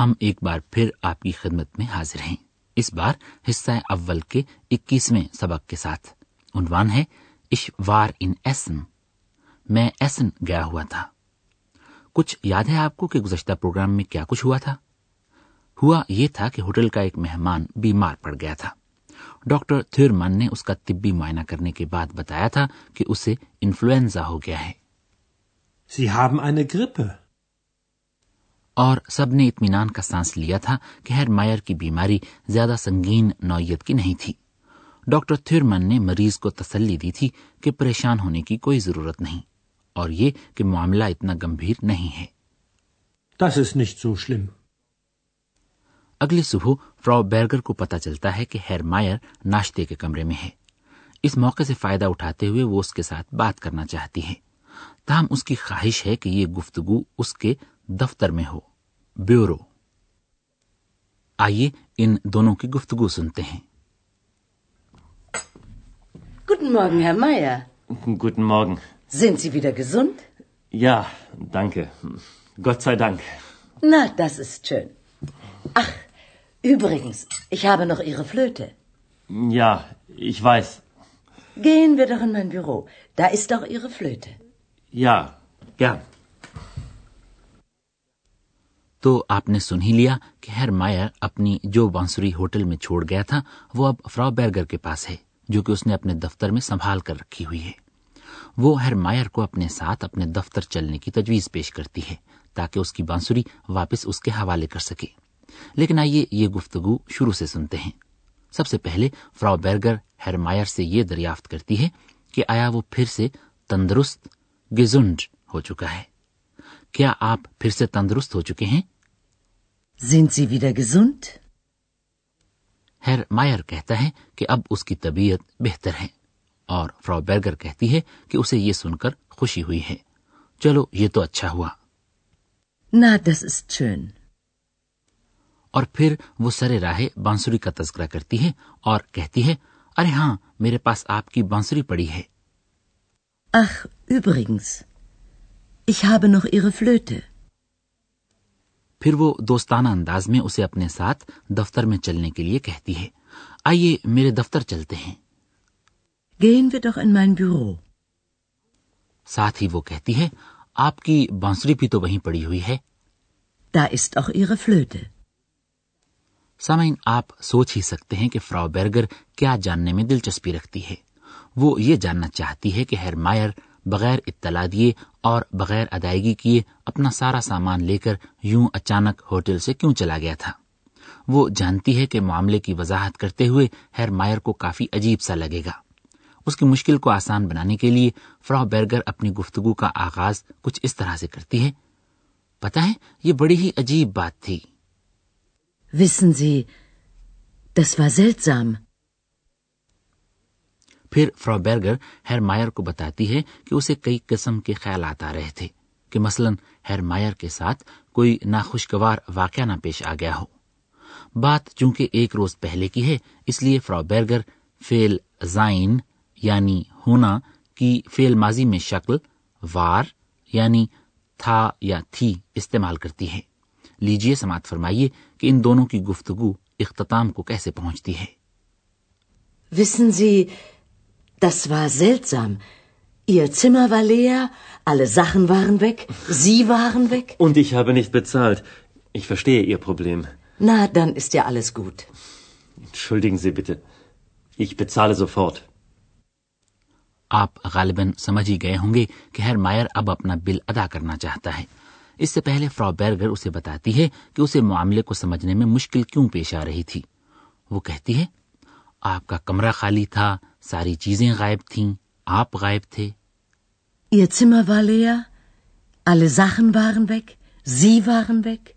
ہم ایک بار پھر آپ کی خدمت میں حاضر ہیں۔ اس بار حصہ اول کے اکیسویں سبق کے ساتھ۔ عنوان ہے اش وار ان ایسن میں ایسن گیا ہوا تھا۔ کچھ یاد ہے آپ کو کہ گزشتہ پروگرام میں کیا کچھ ہوا تھا؟ ہوا یہ تھا کہ ہوٹل کا ایک مہمان بیمار پڑ گیا تھا۔ ڈاکٹر تھرمن نے اس کا طبی معائنہ کرنے کے بعد بتایا تھا کہ اسے انفلوئنزا ہو گیا ہے۔ Sie haben eine Grippe. اور سب نے اطمینان کا سانس لیا تھا کہ ہیر مائر کی بیماری زیادہ سنگین نوعیت کی نہیں تھی۔ ڈاکٹر تھرمن نے مریض کو تسلی دی تھی کہ پریشان ہونے کی کوئی ضرورت نہیں اور یہ کہ معاملہ اتنا گمبھیر نہیں ہے۔ Das ist nicht so schlimm. اگلی صبح فراو بیرگر کو پتا چلتا ہے کہ ہیر مائر ناشتے کے کمرے میں ہے۔ اس موقع سے فائدہ اٹھاتے ہوئے وہ اس کے ساتھ بات کرنا چاہتی ہے۔ تاہم اس کی خواہش ہے کہ یہ گفتگو اس کے دفتر میں ہو۔ بیورو آئیے ان دونوں کی گفتگو سنتے ہیں Guten Morgen, Herr Meier. Guten Morgen. Sind Sie wieder gesund? Ja, danke. Gott sei Dank. Na, das ist schön. Ach, übrigens, ich habe noch Ihre Flöte. Ja, ich weiß. Gehen wir doch in mein Büro. Da ist doch Ihre Flöte. Ja, gern. تو آپ نے سن ہی لیا کہ ہیر مائر اپنی جو بانسری hotel میں چھوڑ گیا تھا، وہ اب فراو بیرگر کے پاس ہے، جو کہ اس نے اپنے دفتر میں سنبھال کر رکھی ہوئی ہے۔ وہ ہیر مائر کو اپنے ساتھ اپنے دفتر چلنے کی تجویز پیش کرتی ہے، تاکہ اس کی بانسری واپس اس کے حوالے کر سکے۔ لیکن آئیے یہ گفتگو شروع سے سنتے ہیں۔ سب سے پہلے فراو بیرگر ہیر مائر سے یہ دریافت کرتی ہے کہ آیا وہ پھر سے تندرست، گزنڈ ہو چکا ہے۔ کیا آپ پھر سے تندرست ہو چکے ہیں؟ Sind Sie wieder gesund? ہیر مائر کہتا ہے کہ اب اس کی طبیعت بہتر ہے اور فراو بیرگر کہتی ہے کہ اسے یہ سن کر خوشی ہوئی ہے چلو یہ تو اچھا ہوا Na, das ist schön. اور پھر وہ سر راہ بانسری کا تذکرہ کرتی ہے اور کہتی ہے ارے ہاں میرے پاس آپ کی بانسری پڑی ہے Ach, übrigens, ich habe noch Ihre Flöte. پھر وہ دوستانہ انداز میں اسے اپنے ساتھ دفتر میں چلنے کے لیے کہتی ہے آئیے میرے دفتر چلتے ہیں Gehen wir doch in mein Büro. ساتھ ہی وہ کہتی ہے آپ کی بانسری بھی تو وہیں پڑی ہوئی ہے Da ist auch Ihre Flöte. سامعین آپ سوچ ہی سکتے ہیں کہ فراو بیرگر کیا جاننے میں دلچسپی رکھتی ہے وہ یہ جاننا چاہتی ہے کہ ہیر مائر بغیر اطلاع دیے اور بغیر ادائیگی کیے اپنا سارا سامان لے کر یوں اچانک ہوٹل سے کیوں چلا گیا تھا؟ وہ جانتی ہے کہ معاملے کی وضاحت کرتے ہوئے ہیر مائر کو کافی عجیب سا لگے گا۔ اس کی مشکل کو آسان بنانے کے لیے فراو بیرگر اپنی گفتگو کا آغاز کچھ اس طرح سے کرتی ہے۔ پتا ہے یہ بڑی ہی عجیب بات تھی۔ Wissen Sie, das war seltsam. پھر فرا بیرگر ہیر مائر کو بتاتی ہے کہ اسے کئی قسم کے خیالات آ رہے تھے کہ مثلا ہیر مائر کے ساتھ کوئی ناخوشگوار واقعہ نہ پیش آ گیا ہو۔ بات چونکہ ایک روز پہلے کی ہے اس لیے فرا بیرگر فیل زائن یعنی ہونا کی فیل ماضی میں شکل وار یعنی تھا یا تھی استعمال کرتی ہے۔ لیجیے سماعت فرمائیے کہ ان دونوں کی گفتگو اختتام کو کیسے پہنچتی ہے۔ Wissen Sie, جی، das war seltsam. Ihr Zimmer war leer, alle Sachen waren weg, Sie waren weg. Und ich habe nicht bezahlt. Ich verstehe Ihr Problem. Na, dann ist ja alles gut. Entschuldigen Sie bitte. Ich bezahle sofort. آپ غالباً سمجھ ہی گئے ہوں گے کہ ہیر مائر اب اپنا بل ادا کرنا چاہتا ہے اس سے پہلے فرا بیرگر اسے بتاتی ہے کہ اسے معاملے کو سمجھنے میں مشکل کیوں پیش آ رہی تھی وہ کہتی ہے آپ کا کمرہ خالی تھا ساری چیزیں غائب تھیں آپ غائب تھے Ihr Zimmer war leer, alle Sachen waren weg, Sie waren weg.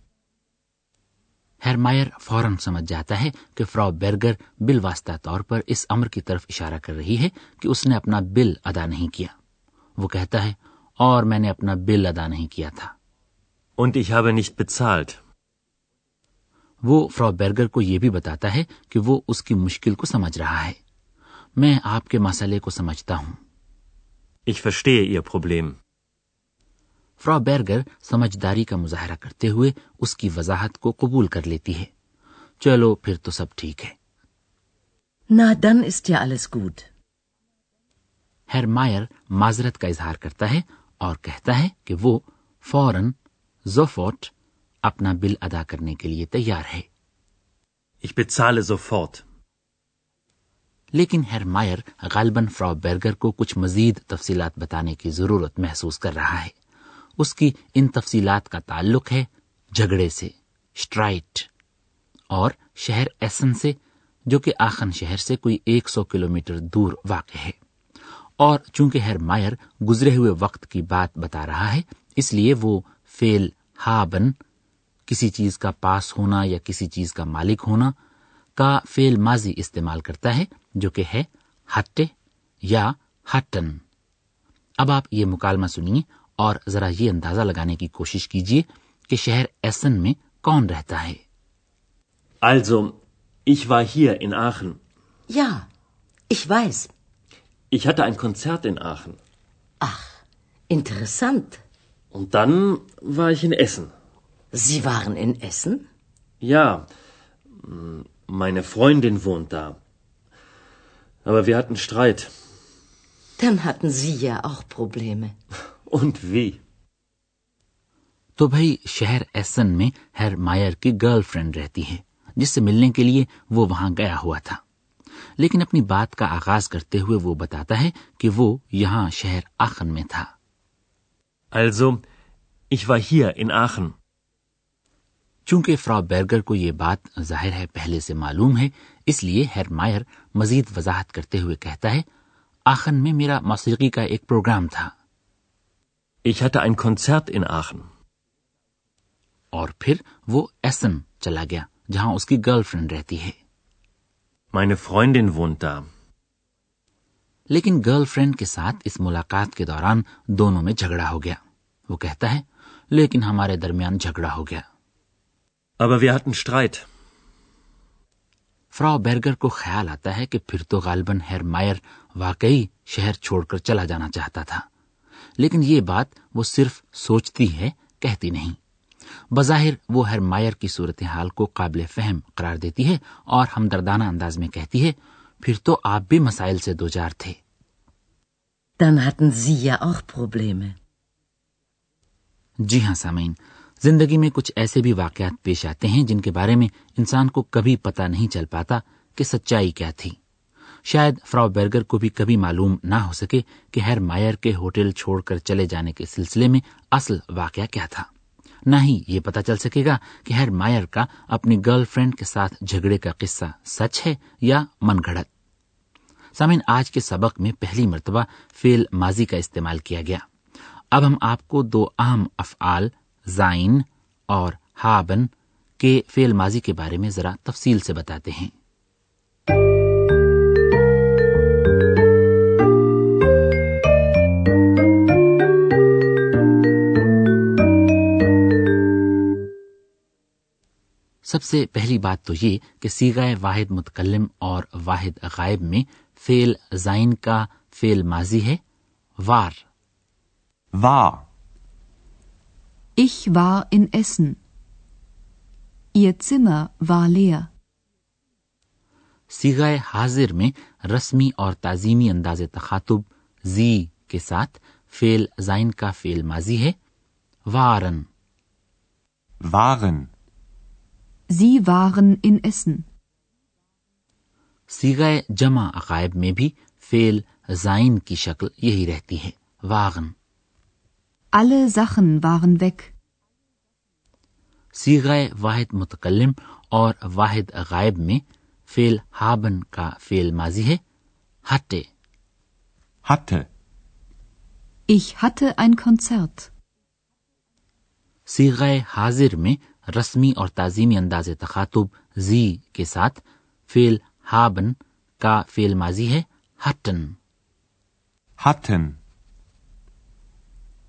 ہیرمائر فوراً سمجھ جاتا ہے کہ فرا بیرگر بل واسطہ طور پر اس امر کی طرف اشارہ کر رہی ہے کہ اس نے اپنا بل ادا نہیں کیا وہ کہتا ہے اور میں نے اپنا بل ادا نہیں کیا تھا Und ich habe nicht bezahlt. وہ فرا بیرگر کو یہ بھی بتاتا ہے کہ وہ اس کی مشکل کو سمجھ رہا ہے میں آپ کے مسئلے کو سمجھتا ہوں Ich verstehe Ihr Problem. فرا بیرگر سمجھداری کا مظاہرہ کرتے ہوئے اس کی وضاحت کو قبول کر لیتی ہے چلو پھر تو سب ٹھیک ہے Na, dann ist ja alles gut. ہیرمائر معذرت کا اظہار کرتا ہے اور کہتا ہے کہ وہ فوراً زوفوٹ اپنا بل ادا کرنے کے لیے تیار ہے Ich bezahle sofort. لیکن ہیرمائر غالباً فرا بیرگر کو کچھ مزید تفصیلات بتانے کی ضرورت محسوس کر رہا ہے۔ اس کی ان تفصیلات کا تعلق ہے جھگڑے سے اسٹرائٹ اور شہر ایسن سے، جو کہ آخن شہر سے کوئی ایک سو کلو میٹر دور واقع ہے۔ اور چونکہ ہیر مائر گزرے ہوئے وقت کی بات بتا رہا ہے، اس لیے وہ فیل ہابن، کسی چیز کا پاس ہونا یا کسی چیز کا مالک ہونا کا فیل ماضی استعمال کرتا ہے جو کہ ہے ہٹے یا ہٹن اب آپ یہ مکالمہ سنیے اور ذرا یہ اندازہ لگانے کی کوشش کیجیے کہ شہر ایسن میں کون رہتا ہے Also, ich war hier in Aachen. Ja, ich weiß. Ich hatte ein Konzert in Aachen. Ach, interessant. Und dann war ich in Essen. Sie waren in Essen? Ja, mm, meine Freundin wohnt da. Aber wir hatten Streit. Dann hatten Sie ja auch Probleme. Und wie? تو بھائی شہر ایسن میں ہیر مائر کی girl friend رہتی ہے جس سے ملنے کے لیے وہ وہاں گیا ہوا تھا لیکن اپنی بات کا آغاز کرتے ہوئے وہ بتاتا ہے کہ وہ یہاں شہر آخن میں تھا Also, ich war hier in Aachen. چونکہ فرا بیرگر کو یہ بات ظاہر ہے پہلے سے معلوم ہے اس لیے ہیر مائر مزید وضاحت کرتے ہوئے کہتا ہے آخن میں میرا موسیقی کا ایک پروگرام تھا Ich hatte ein Konzert in Aachen. اور پھر وہ ایسن چلا گیا جہاں اس کی گرل فرینڈ رہتی ہے Meine Freundin wohnt da. لیکن گرل فرینڈ کے ساتھ اس ملاقات کے دوران دونوں میں جھگڑا ہو گیا وہ کہتا ہے لیکن ہمارے درمیان جھگڑا ہو گیا Aber wir hatten Streit. فرا بیرگر کو خیال آتا ہے کہ پھر تو غالباً ہیر مائر واقعی شہر چھوڑ کر چلا جانا چاہتا تھا لیکن یہ بات وہ صرف سوچتی ہے کہتی نہیں بظاہر وہ ہیر مائر کی صورتحال کو قابل فہم قرار دیتی ہے اور ہمدردانہ انداز میں کہتی ہے پھر تو آپ بھی مسائل سے دوچار تھے Dann hatten Sie ja auch Probleme. جی ہاں سامعین زندگی میں کچھ ایسے بھی واقعات پیش آتے ہیں جن کے بارے میں انسان کو کبھی پتہ نہیں چل پاتا کہ سچائی کیا تھی۔ شاید فراو بیرگر کو بھی کبھی معلوم نہ ہو سکے کہ ہیر مائر کے ہوٹل چھوڑ کر چلے جانے کے سلسلے میں اصل واقعہ کیا تھا۔ نہ ہی یہ پتا چل سکے گا کہ ہیر مائر کا اپنی گرل فرینڈ کے ساتھ جھگڑے کا قصہ سچ ہے یا من گھڑت۔ سامن آج کے سبق میں پہلی مرتبہ فیل ماضی کا استعمال کیا گیا۔ اب ہم آپ کو دو اہم افعال زائن اور ہابن کے فیل ماضی کے بارے میں ذرا تفصیل سے بتاتے ہیں۔ سب سے پہلی بات تو یہ کہ سیگائے واحد متکلم اور واحد غائب میں فیل زائن کا فیل ماضی ہے۔ وار۔ War. Ich war in Essen. Ihr Zimmer war leer. سیگائے حاضر میں رسمی اور تعظیمی انداز تخاطب زی کے ساتھ فیل زائن کا فیل ماضی ہے وارن Waren. Sie waren in Essen. سیگائے جمع عقائب میں بھی فیل زائن کی شکل یہی رہتی ہے واغن Alle Sachen waren weg. سیغائے واحد متکلم اور واحد غائب میں فیل ہابن کا فیل ماضی ہے ہٹے hatte. Ich hatte ein Konzert. سیغائے حاضر میں رسمی اور تعظیمی انداز تخاطب زی کے ساتھ فیل ہابن کا فیل ماضی ہے ہٹن ہٹن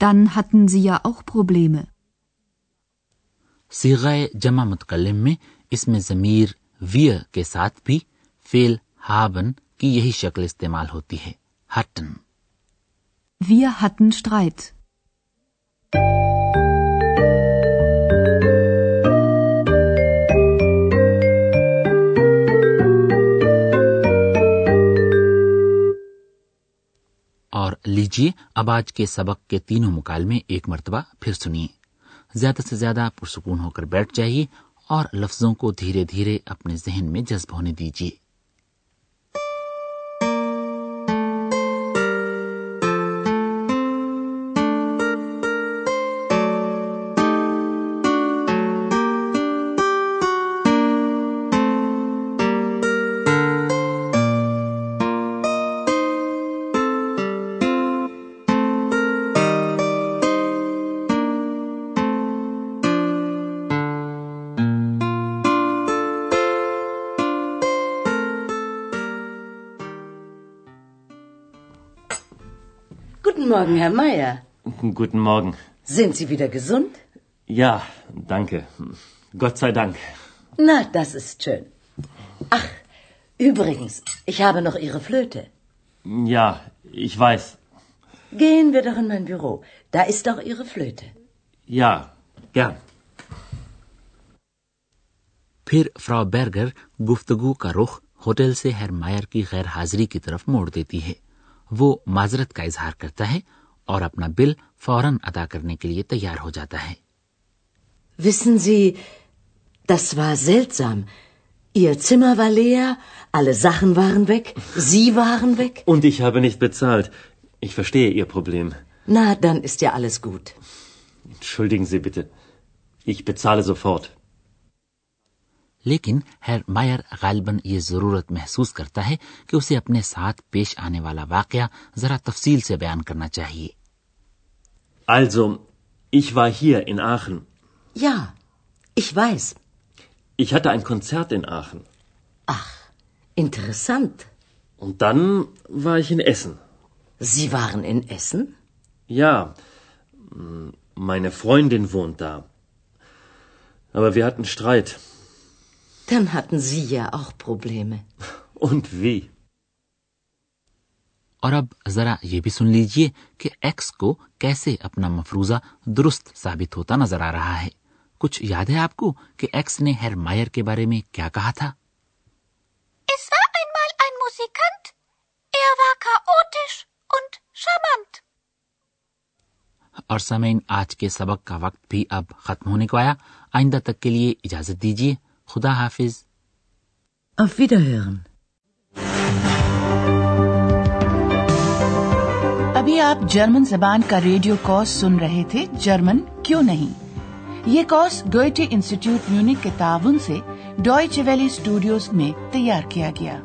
dann hatten sie ja auch Probleme. سیغہ جمع متکلم میں اس میں ضمیر ویر کے ساتھ بھی فیل ہابن کی یہی شکل استعمال ہوتی ہے ہٹن Wir hatten Streit. لیجیے، اب آج کے سبق کے تینوں مکالمے ایک مرتبہ پھر سنیے۔ زیادہ سے زیادہ پرسکون ہو کر بیٹھ جائیے اور لفظوں کو دھیرے دھیرے اپنے ذہن میں جذب ہونے دیجیے۔ Morgen, Herr Meier. Guten Morgen. Sind Sie wieder gesund? Ja, danke. Gott sei Dank. Na, das ist schön. Ach, übrigens, ich habe noch Ihre Flöte. Ja, ich weiß. Gehen wir doch in mein Büro. Da ist auch Ihre Flöte. Ja, gern. پھر فرا burger گفتگو کا رخ hotel سے ہیر مائر کی غیر حاضری کی طرف موڑ دیتی ہے وہ معذرت کا اظہار کرتا ہے اور اپنا بل فوراً ادا کرنے کے لیے تیار ہو جاتا ہے۔ Entschuldigen Sie bitte. Ich bezahle sofort. لیکن ہیر مائر غالباً یہ ضرورت محسوس کرتا ہے کہ اسے اپنے ساتھ پیش آنے والا واقعہ ذرا تفصیل سے بیان کرنا چاہیے Also, ich war hier in Aachen. Ja, ich weiß. Ich hatte ein Konzert in Aachen. Ach, interessant. Und dann war ich in Essen. Sie waren in Essen? Ja, meine Freundin wohnt da. Aber wir hatten Streit. Dann hatten Sie ja auch Probleme. Und wie? اور اب ذرا یہ بھی سن لیجیے کہ x کو کیسے اپنا مفروضہ درست ثابت ہوتا نظر آ رہا ہے کچھ یاد ہے آپ کو کہ ایکس نے ہیر مائر کے بارے میں کیا کہا تھا اور سمین آج کے سبق کا وقت بھی اب ختم ہونے کو آیا آئندہ تک کے لیے اجازت دیجیے خدا حافظ ابھی آپ جرمن زبان کا ریڈیو کورس سن رہے تھے، جرمن کیوں نہیں؟ یہ کورس ڈوئٹے انسٹیٹیوٹ میونک کے تعاون سے ڈوئچ ویلی اسٹوڈیوز میں تیار کیا گیا۔